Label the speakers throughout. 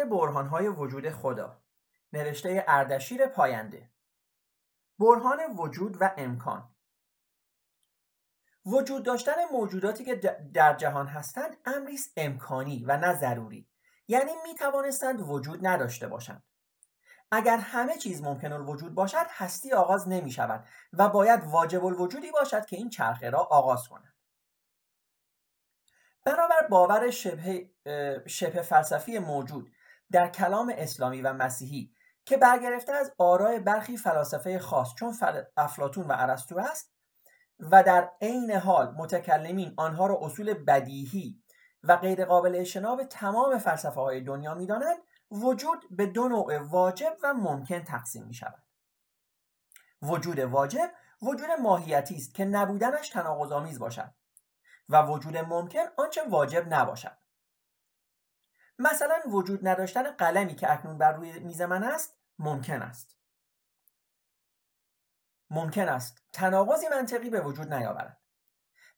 Speaker 1: نقد برهانهای وجود خدا نوشته اردشیر پاینده. برهان وجود و امکان. وجود داشتن موجوداتی که در جهان هستند امری امکانی و نه ضروری. یعنی می توانستند وجود نداشته باشند. اگر همه چیز ممکن الوجود باشد هستی آغاز نمی شود و باید واجب الوجودی باشد که این چرخه را آغاز کند. بنابر باور شبه, شبه فلسفی موجود در کلام اسلامی و مسیحی که برگرفته از آرای برخی فلاسفه خاص چون افلاتون و ارسطو است و در عین حال متکلمین آنها را اصول بدیهی و غیرقابل اجتناب تمام فلسفه های دنیا می‌دانند وجود به دو نوع واجب و ممکن تقسیم می شود وجود واجب وجود ماهیتی است که نبودنش تناقض آمیز باشد و وجود ممکن آنچه واجب نباشد. مثلا وجود نداشتن قلمی که اکنون بر روی میز من است ممکن است. ممکن است. تناقضی منطقی به وجود نیاورد.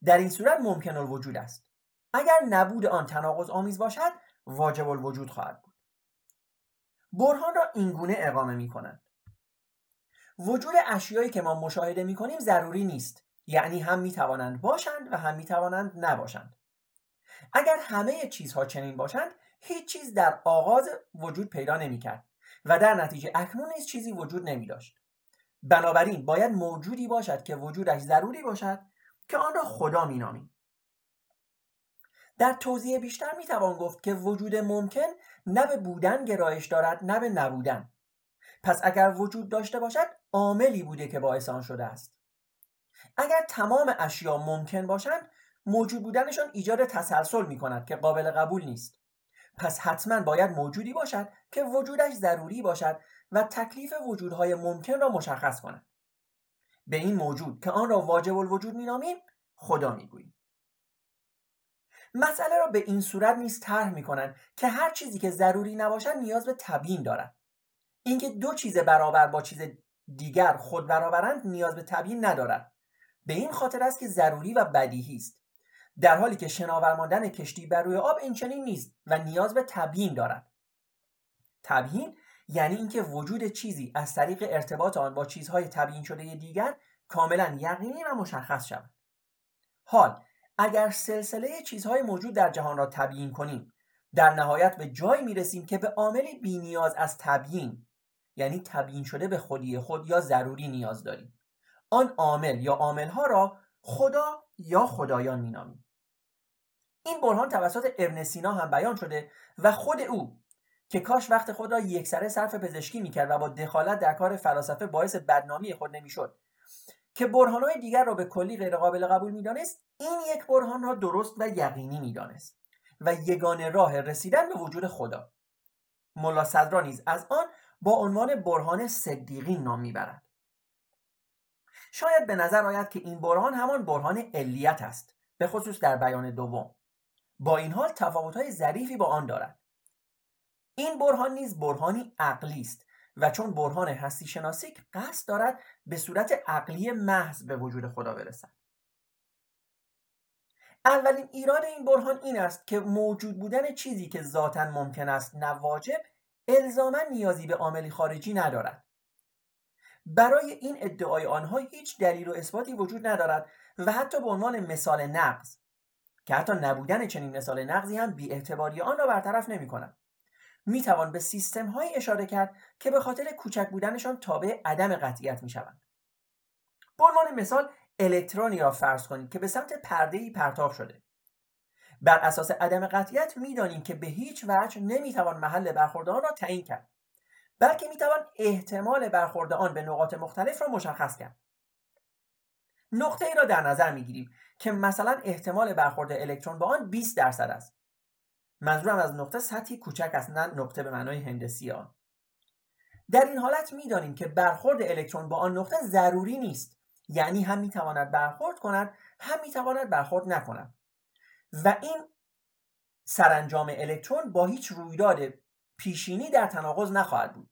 Speaker 1: در این صورت ممکن الوجود است. اگر نبود آن تناقض آمیز باشد واجب الوجود خواهد بود. برهان را اینگونه اقامه می کنند وجود اشیایی که ما مشاهده می کنیم ضروری نیست. یعنی هم می توانند باشند و هم می توانند نباشند. اگر همه چیزها چنین باشند هیچ چیز در آغاز وجود پیدا نمی کرد و در نتیجه اکنون نیز چیزی وجود نمی داشت بنابراین باید موجودی باشد که وجودش ضروری باشد که آن را خدا می نامیم. در توضیح بیشتر می توان گفت که وجود ممکن نه به بودن گرایش دارد نه به نبودن. پس اگر وجود داشته باشد عاملی بوده که باعث آن شده است. اگر تمام اشیا ممکن باشند موجود بودنشان ایجاد تسلسل می کند که قابل قبول نیست. پس حتما باید موجودی باشد که وجودش ضروری باشد و تکلیف وجودهای ممکن را مشخص کند. به این موجود که آن را واجب الوجود مینامیم خدا می‌گوییم. مسئله را به این صورت نیز طرح می‌کنند که هر چیزی که ضروری نباشد نیاز به تبیین دارد. اینکه دو چیز برابر با چیز دیگر خود برابرند نیاز به تبیین ندارد. به این خاطر است که ضروری و بدیهی است. در حالی که شناور ماندن کشتی بر روی آب این چنین نیست و نیاز به تبیین دارد. تبیین یعنی اینکه وجود چیزی از طریق ارتباط آن با چیزهای تبیین شده دیگر کاملا یقینی و مشخص شود. حال اگر سلسله چیزهای موجود در جهان را تبیین کنیم در نهایت به جایی می‌رسیم که به عاملی بینیاز از تبیین یعنی تبیین شده به خودی خود یا ضروری نیاز داریم. آن عامل یا عاملها را خدا یا خدایان مینامیم. این برهان توسط ابن سینا هم بیان شده و خود او که کاش وقت خود را یکسره صرف پزشکی می‌کرد و با دخالت در کار فلاسفه باعث بدنامی خود نمی‌شد که برهانهای دیگر را به کلی غیرقابل قبول می‌دانست این یک برهان را درست و یقینی می‌دانست و یگان راه رسیدن به وجود خدا. ملا صدرا نیز از آن با عنوان برهان صدیقین نام می‌برد. شاید به نظر آید که این برهان همان برهان علیت است به خصوص در بیان دوم. با این حال تفاوت‌های ظریفی با آن دارد. این برهان نیز برهانی عقلی است و چون برهان هستی شناسی قصد دارد به صورت عقلی محض به وجود خدا برسد. اولین ایراد این برهان این است که موجود بودن چیزی که ذاتا ممکن است نواجب الزاما نیازی به عاملی خارجی ندارد. برای این ادعای آنها هیچ دلیل و اثباتی وجود ندارد و حتی به عنوان مثال نقض که حتی نبودن چنین مثال نقضی هم بی اعتباری آن را برطرف نمی کند می توان به سیستم های اشاره کرد که به خاطر کوچک بودنشان تابع عدم قطعیت می شوند. به عنوان مثال الکترونی را فرض کنید که به سمت پرده ای پرتاب شده. بر اساس عدم قطعیت می‌دانیم که به هیچ وجه نمی‌توان محل برخورد آن را تعیین کرد بلکه می‌توان احتمال برخورد آن به نقاط مختلف را مشخص کرد. نقطه ای را در نظر می‌گیریم که مثلا احتمال برخورد الکترون با آن 20 درصد است. منظورم از نقطه سطحی کوچک است نه نقطه به معنای هندسی آن. در این حالت می‌دانیم که برخورد الکترون با آن نقطه ضروری نیست. یعنی هم می‌تواند برخورد کند هم می‌تواند برخورد نکند. و این سرانجام الکترون با هیچ رویداد پیشینی در تناقض نخواهد بود.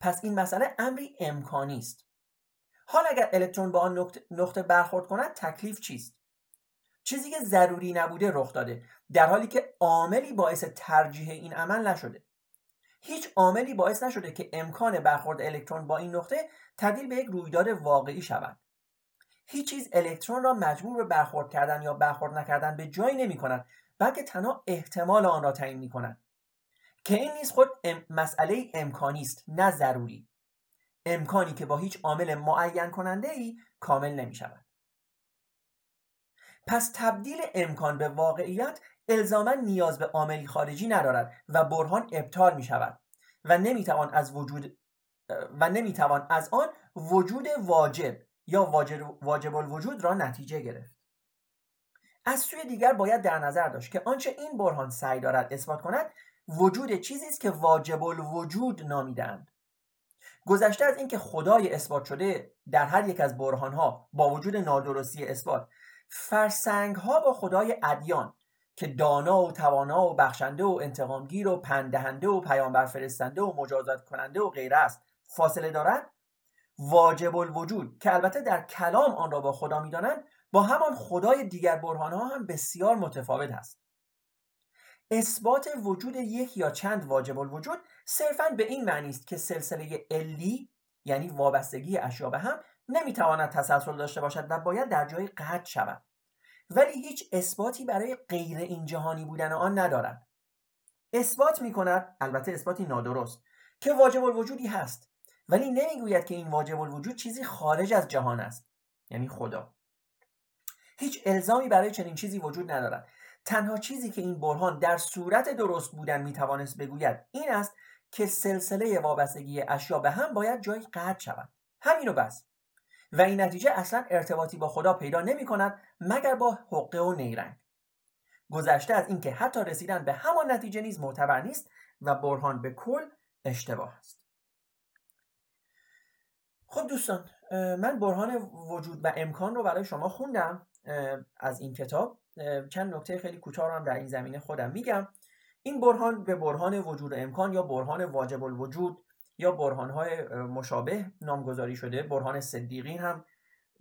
Speaker 1: پس این مسئله امری امکانی است. حال اگر الکترون با آن نقطه برخورد کند تکلیف چیست؟ چیزی که ضروری نبوده رخ داده در حالی که عاملی باعث ترجیح این عمل نشده. هیچ عاملی باعث نشده که امکان برخورد الکترون با این نقطه تبدیل به یک رویداد واقعی شود. هیچ چیز الکترون را مجبور به برخورد کردن یا برخورد نکردن به جایی نمی کند بلکه تنها احتمال آن را تعیین می کند که این نیز خود مسئله امکانی است نه ضروری. امکانی که با هیچ عامل معین کننده ای کامل نمی شود پس تبدیل امکان به واقعیت الزاما نیاز به عاملی خارجی ندارد و برهان ابطال می شود و نمی‌توان از وجود و نمی‌توان از آن وجود واجب یا واجب, واجب الوجود را نتیجه گرفت. از سوی دیگر باید در نظر داشت که آنچه این برهان سعی دارد اثبات کند وجود چیزی است که واجب الوجود نامیدند گذشته از اینکه خدای اثبات شده در هر یک از برهانها با وجود نادرستی اثبات فرسنگ ها با خدای ادیان که دانا و توانا و بخشنده و انتقامگیر و پندهنده و پیامبر فرستنده و مجازات کننده و غیره است فاصله دارد واجب الوجود که البته در کلام آن را با خدا می‌دانند با همان خدای دیگر برهان ها هم بسیار متفاوت است. اثبات وجود یک یا چند واجب الوجود صرفا به این معنی است که سلسله علی یعنی وابستگی اشیا به هم نمی‌تواند تسلسل داشته باشد و باید در جای قطع شود. ولی هیچ اثباتی برای غیر این جهانی بودن آن ندارد. اثبات می کند البته اثباتی نادرست که واجب الوجودی هست. ولی نمی‌گوید که این واجب الوجود چیزی خارج از جهان است یعنی خدا. هیچ الزامی برای چنین چیزی وجود ندارد. تنها چیزی که این برهان در صورت درست بودن می‌توانست بگوید این است که سلسله وابستگی اشیا به هم باید جایی قطع شود. همین و بس. و این نتیجه اصلا ارتباطی با خدا پیدا نمی کند مگر با حقه و نیرنگ. گذشته از اینکه حتی رسیدن به همان نتیجه نیز معتبر نیست و برهان به کل اشتباه است. خب دوستان من برهان وجود و امکان رو برای شما خوندم از این کتاب. چند نکته خیلی کوتاه هم در این زمینه خودم میگم. این برهان به برهان وجود امکان یا برهان واجب الوجود یا برهان های مشابه نامگذاری شده. برهان صدیقین هم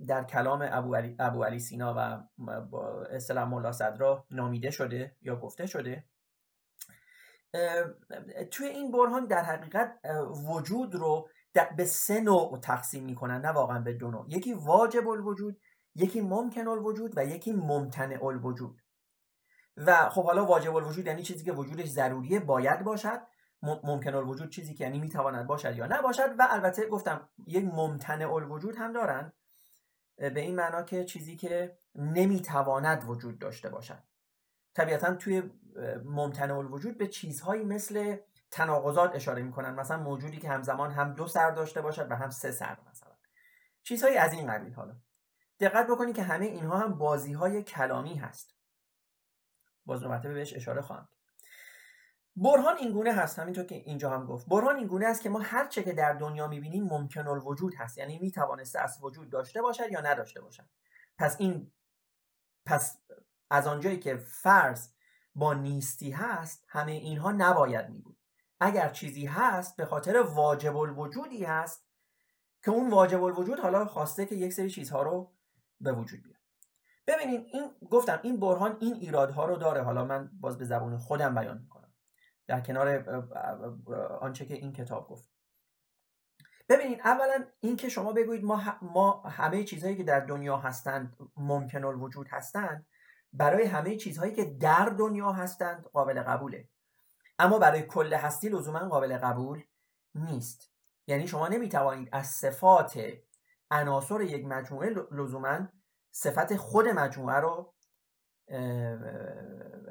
Speaker 1: در کلام ابو علی, ابو علی سینا و اصطلاح ملا صدرا نامیده شده یا گفته شده. توی این برهان در حقیقت وجود رو به سه نوع تقسیم می‌کنن نه واقعا به دو نوع. یکی واجب الوجود یکی ممکن الوجود و یکی ممتنع الوجود. و خب حالا واجب الوجود یعنی چیزی که وجودش ضروریه باید باشد. ممکن الوجود چیزی که یعنی می‌تواند باشد یا نباشد. و البته گفتم یک ممتنع الوجود هم دارن. به این معنا که چیزی که نمی‌تواند وجود داشته باشد. طبیعتا توی ممتنع الوجود به چیزهایی مثل تناقضات اشاره می‌کنن. مثلا موجودی که همزمان هم دو سر داشته باشد و هم سه سر مثلا. چیزهایی از این قبیل حالا. دقت بکنید که همه اینها هم بازی های کلامی هست. باز بهش اشاره خواهم برهان این گونه هست همینطور که اینجا هم گفت. برهان این گونه است که ما هر چه که در دنیا می‌بینیم ممکن الوجود هست. یعنی می‌توانسته از وجود داشته باشد یا نداشته باشد. پس این پس از آنجایی که فرض با نیستی هست همه اینها نباید می بود اگر چیزی هست به خاطر واجب الوجودی هست که اون واجب الوجود حالا خواسته که یک سری چیزها رو به وجود بیاره ببینید این گفتم این برهان این ایرادها رو داره. حالا من باز به زبان خودم بیان می‌کنم. در کنار آنچه که این کتاب گفت. ببینید اولا این که شما بگویید ما, ما همه چیزهایی که در دنیا هستند ممکن الوجود هستند برای همه چیزهایی که در دنیا هستند قابل قبوله. اما برای کل هستی لزوما قابل قبول نیست. یعنی شما نمی‌توانید از صفات عناصر یک مجموعه لزوما صفت خود مجموعه رو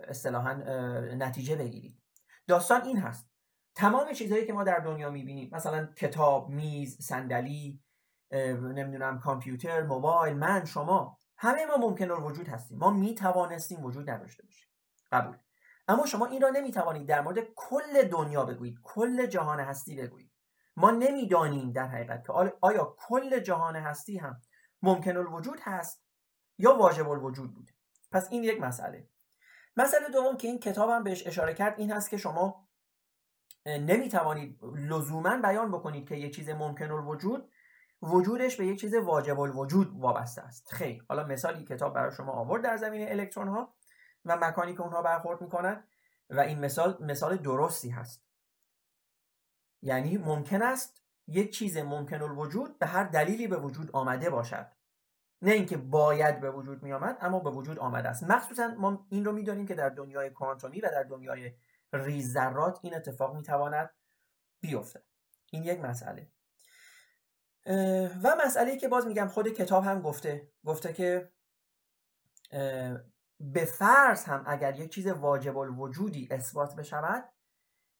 Speaker 1: اصطلاحا نتیجه بگیرید. داستان این هست. تمام چیزهایی که ما در دنیا می‌بینیم مثلا کتاب میز صندلی نمی‌دونم کامپیوتر موبایل من شما همه ما ممکن وجود هستیم. ما می‌توانستیم وجود نداشته باشیم. قبول. اما شما این را نمی‌توانید در مورد کل دنیا بگویید. کل جهان هستی بگویید. ما نمی‌دانیم در حقیقت که آیا کل جهان هستی هم ممکن الوجود هست یا واجب الوجود بوده. پس این یک مسئله. مسئله دوم که این کتابم بهش اشاره کرد این هست که شما نمی‌توانید لزوما بیان بکنید که یک چیز ممکن الوجود وجودش به یک چیز واجب الوجود وابسته است. خیلی حالا مثالی کتاب برای شما آورد در زمینه الکترون ها و مکانی که اونها برخورد می‌کنن و این مثال مثال درستی هست. یعنی ممکن است یک چیز ممکن الوجود به هر دلیلی به وجود آمده باشد. نه اینکه باید به وجود می آمد اما به وجود آمده است. مخصوصا ما این رو می‌دانیم که در دنیای کوانتومی و در دنیای ریز ذرات این اتفاق می‌تواند بیفته. این یک مسئله. و مسئله که باز میگم خود کتاب هم گفته. گفته که به فرض هم اگر یک چیز واجب الوجودی اثبات بشود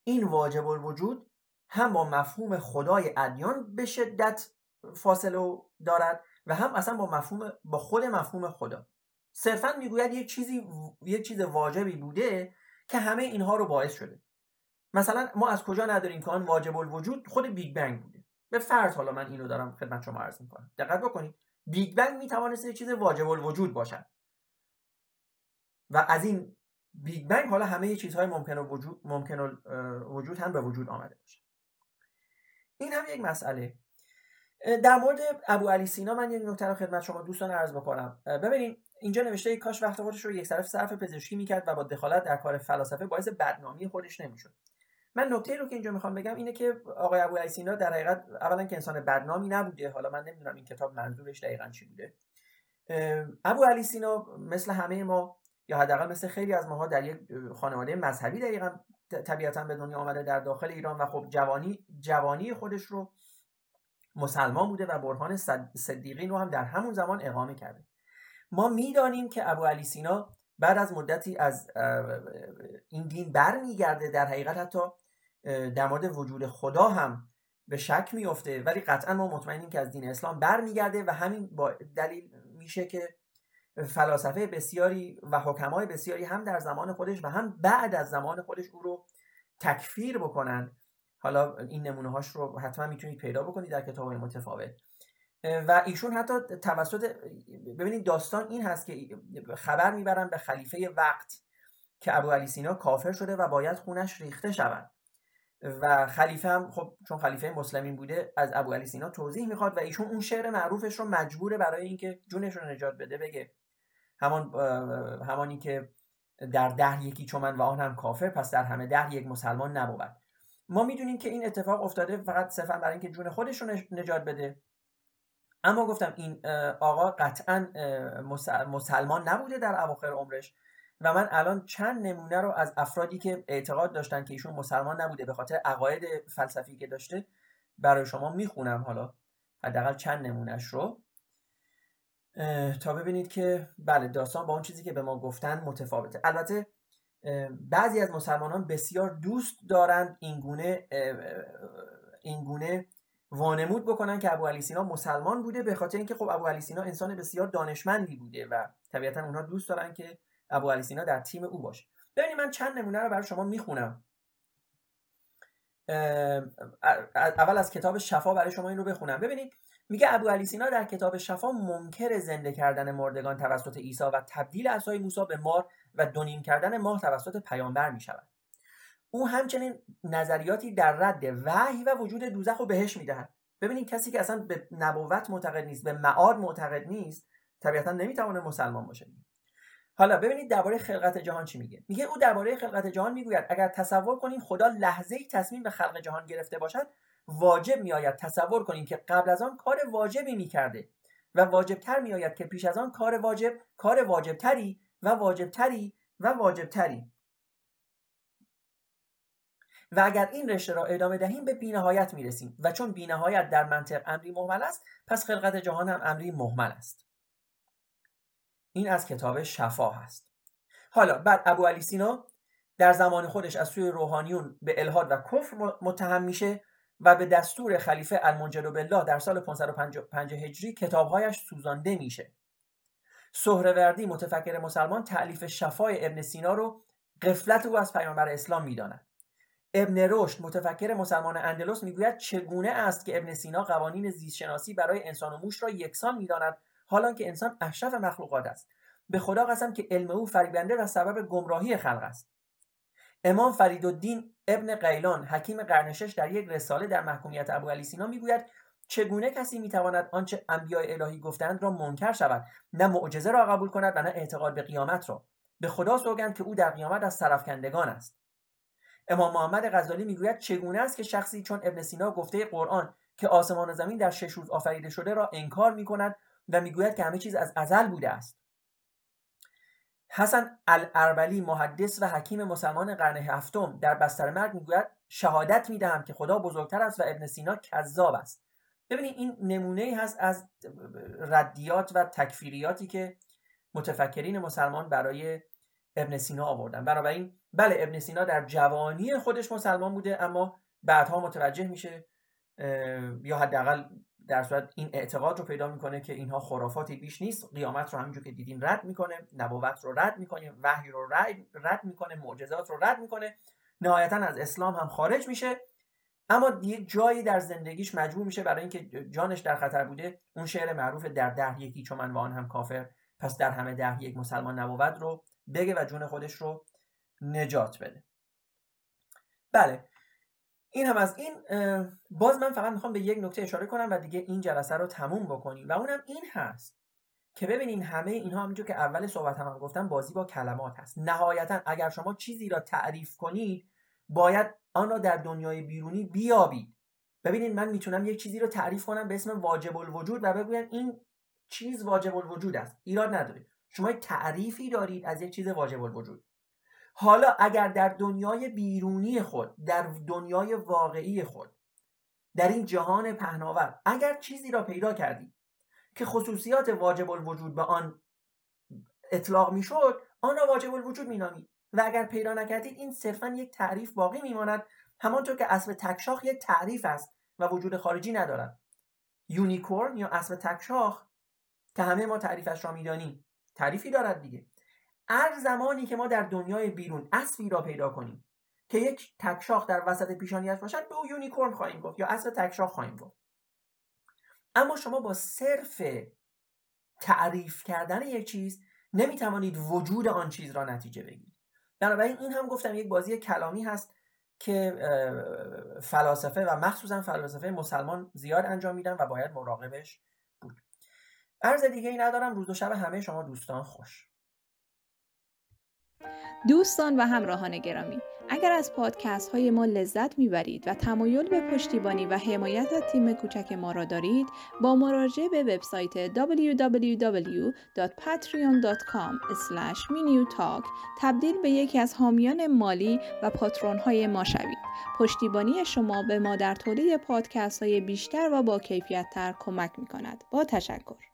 Speaker 1: این واجب الوجود هم با مفهوم خدای ادیان به شدت فاصله دارد و هم اصلا با مفهوم با خود مفهوم خدا. صرفا می‌گوید یک چیزی یک چیز واجبی بوده که همه اینها رو باعث شده. مثلا ما از کجا نداریم که آن واجب الوجود خود بیگ بنگ بوده. به فرض حالا من اینو دارم خدمت شما عرض می‌کنم. دقت بکنید. بیگ بنگ می‌توانست چیز واجب الوجود باشد. و از این بیگ بنگ حالا همه چیزهای ممکن الوجود ممکن الوجود هم به وجود آمده باشه. این هم یک مسئله. در مورد ابو علی سینا من یک نکته رو خدمت شما دوستان عرض بکنم. ببینید اینجا نوشته کاش وقت خودش رو یک طرف صرف پزشکی می‌کرد و با دخالت در کار فلاسفه باعث بدنامی خودش نمی‌شد. من نکته رو که اینجا می‌خوام بگم اینه که آقای ابو علی سینا در حقیقت اولا که انسان بدنامی نبوده. حالا من نمی‌دونم این کتاب منظورش دقیقا چی بوده. ابو علی سینا مثل همه ما یا حداقل مثل خیلی از ماها در یک خانواده مذهبی دقیقا طبیعتا به دنیا آمده در داخل ایران و خب جوانی جوانی خودش رو مسلمان بوده و برهان صدیقین رو هم در همون زمان اقامه کرده. ما می‌دانیم که ابو علی سینا بعد از مدتی از این دین برمیگرده در حقیقت حتی در مورد وجود خدا هم به شک میفته ولی قطعا ما مطمئنیم که از دین اسلام برمیگرده و همین با دلیل میشه که فلاسفه بسیاری و حکمای بسیاری هم در زمان خودش و هم بعد از زمان خودش او رو تکفیر بکنن. حالا این نمونه هاش رو حتما می‌تونید پیدا بکنید در کتاب متفاوت. و ایشون حتی توسط ببینید داستان این هست که خبر می‌برن به خلیفه وقت که ابو علی سینا کافر شده و باید خونش ریخته شود. و خلیفه هم خب چون خلیفه مسلمین بوده از ابو علی سینا توضیح می‌خواد و ایشون اون شعر معروفش رو مجبوره برای اینکه جونش رو نجات بده بگه همان همانی که در ده یکی چون و آن هم کافر پس در همه ده یک مسلمان نبود. ما می‌دونیم که این اتفاق افتاده فقط صرفا برای اینکه جون خودش رو نجات بده. اما گفتم این آقا قطعا مسلمان نبوده در اواخر عمرش و من الان چند نمونه رو از افرادی که اعتقاد داشتن که ایشون مسلمان نبوده به خاطر عقاید فلسفی که داشته برای شما می‌خونم حالا. حداقل چند نمونهش رو. تا ببینید که بله داستان با اون چیزی که به ما گفتن متفاوته. البته بعضی از مسلمانان بسیار دوست دارند اینگونه اینگونه وانمود بکنن که ابو علی سینا مسلمان بوده به خاطر اینکه خب ابو علی سینا انسان بسیار دانشمندی بوده و طبیعتا اونها دوست دارن که ابو علی سینا در تیم او باشه. ببینید من چند نمونه رو برای شما می‌خونم. اول از کتاب شفا برای شما این رو بخونم. ببینید میگه ابو علی سینا در کتاب شفا منکر زنده کردن مردگان توسط عیسی و تبدیل عصای موسی به مار و دونیم کردن ماه توسط پیامبر می‌شود. او همچنین نظریاتی در رد وحی و وجود دوزخ رو بهش می‌دهد. ببینید کسی که اصلا به نبوت معتقد نیست به معاد معتقد نیست طبیعتا نمی‌تواند مسلمان باشه حالا ببینید درباره خلقت جهان چی میگه. میگه او درباره خلقت جهان می‌گوید اگر تصور کنیم خدا لحظه ای تصمیم به خلق جهان گرفته باشد واجب میآید تصور کنیم که قبل از آن کار واجبی می‌کرده و واجبتر میآید که پیش از آن کار واجب کار واجبتری و واجبتری و واجبتری. و اگر این رشته را ادامه دهیم به بینهایت می‌رسیم و چون بینهایت در منطق امری محمل است پس خلقت جهان هم امری محمل است. این از کتاب شفا هست. حالا بعد ابو علی سینا در زمان خودش از سوی روحانیون به الهاد و کفر متهم میشه. و به دستور خلیفه المنجد بالله در سال 505 هجری کتابهایش سوزانده میشه. سهروردی متفکر مسلمان تعلیف شفای ابن سینا رو قفلت او از پیامبر اسلام می‌داند. ابن رشد متفکر مسلمان اندلس می‌گوید چگونه است که ابن سینا قوانین زیستشناسی برای انسان و موش را یکسان می‌داند حالا که انسان اشرف مخلوقات است. به خدا قسم که علم او فریبنده و سبب گمراهی خلق است. امام فرید ابن قیلان حکیم قرنشش در یک رساله در محکومیت ابو علی سینا می‌گوید چگونه کسی می‌تواند آنچه انبیاء الهی گفتند را منکر شود؟ نه معجزه را قبول کند و نه اعتقاد به قیامت را. به خدا سوگند که او در قیامت از طرفکندگان است. امام محمد غزالی می‌گوید چگونه است که شخصی چون ابن سینا گفته قرآن که آسمان و زمین در شش روز آفریده شده را انکار می‌کند و می‌گوید که همه چیز از ازل بوده است؟ حسن الاربلی محدث و حکیم مسلمان قرن هفتم در بستر مرگ می‌گوید شهادت می‌دهم که خدا بزرگتر است و ابن سینا کذاب است. ببینید این نمونه هست از ردیات و تکفیریاتی که متفکرین مسلمان برای ابن سینا آوردن. بنابراین بله ابن سینا در جوانی خودش مسلمان بوده اما بعدها متوجه میشه یا حداقل در صورت این اعتقاد رو پیدا می‌کنه که اینها خرافاتی بیش نیست. قیامت رو همینجور که دیدیم رد می‌کنه نبوت رو رد می‌کنه وحی رو رد می‌کنه معجزات رو رد می‌کنه. نهایتا از اسلام هم خارج میشه. اما یک جایی در زندگیش مجبور میشه برای اینکه جانش در خطر بوده اون شعر معروف در ده یکی چون من و آن هم کافر پس در همه ده یک مسلمان نبوت رو بگه و جون خودش رو نجات بده. بله. این هم از این باز من فقط می‌خوام به یک نکته اشاره کنم و دیگه این جلسه رو تموم بکنیم. و اونم این هست که ببینین همه اینها همینجور که اول صحبت هم, هم گفتم بازی با کلمات هست. نهایتا اگر شما چیزی را تعریف کنید باید آن را در دنیای بیرونی بیابید. ببینید من می‌تونم یک چیزی رو تعریف کنم به اسم واجب الوجود و بگویم این چیز واجب الوجود است. ایراد نداره. شما تعریفی دارید از یک چیز واجب الوجود حالا اگر در دنیای بیرونی خود در دنیای واقعی خود در این جهان پهناور اگر چیزی را پیدا کردید که خصوصیات واجب الوجود به آن اطلاق می‌شد آن را واجب الوجود مینامید و اگر پیدا نکردید این صرفا یک تعریف باقی میماند. همانطور که اسب تکشاخ یک تعریف است و وجود خارجی ندارد. یونیکورن یا اسب تکشاخ که همه ما تعریفش را می‌دانیم تعریفی دارد دیگه. هر زمانی که ما در دنیای بیرون اسبی را پیدا کنیم که یک تکشاخ در وسط پیشانیش باشد به او یونیکورن خواهیم گفت یا اسب تکشاخ خواهیم گفت. اما شما با صرف تعریف کردن یک چیز نمی‌توانید وجود آن چیز را نتیجه بگیرید. بنابراین این هم گفتم یک بازی کلامی هست که فلاسفه و مخصوصا فلاسفه مسلمان زیاد انجام میدن و باید مراقبش بود. عرض دیگه ای ندارم. روز و شب همه شما دوستان خوش.
Speaker 2: دوستان و همراهان گرامی اگر از پادکست های ما لذت می‌برید و تمایل به پشتیبانی و حمایت از تیم کوچک ما را دارید با مراجعه به وبسایت www.patreon.com talk تبدیل به یکی از حامیان مالی و پاترون های ما شوید. پشتیبانی شما به ما در تولید پادکست های بیشتر و با کیفیت تر کمک می کند با تشکر.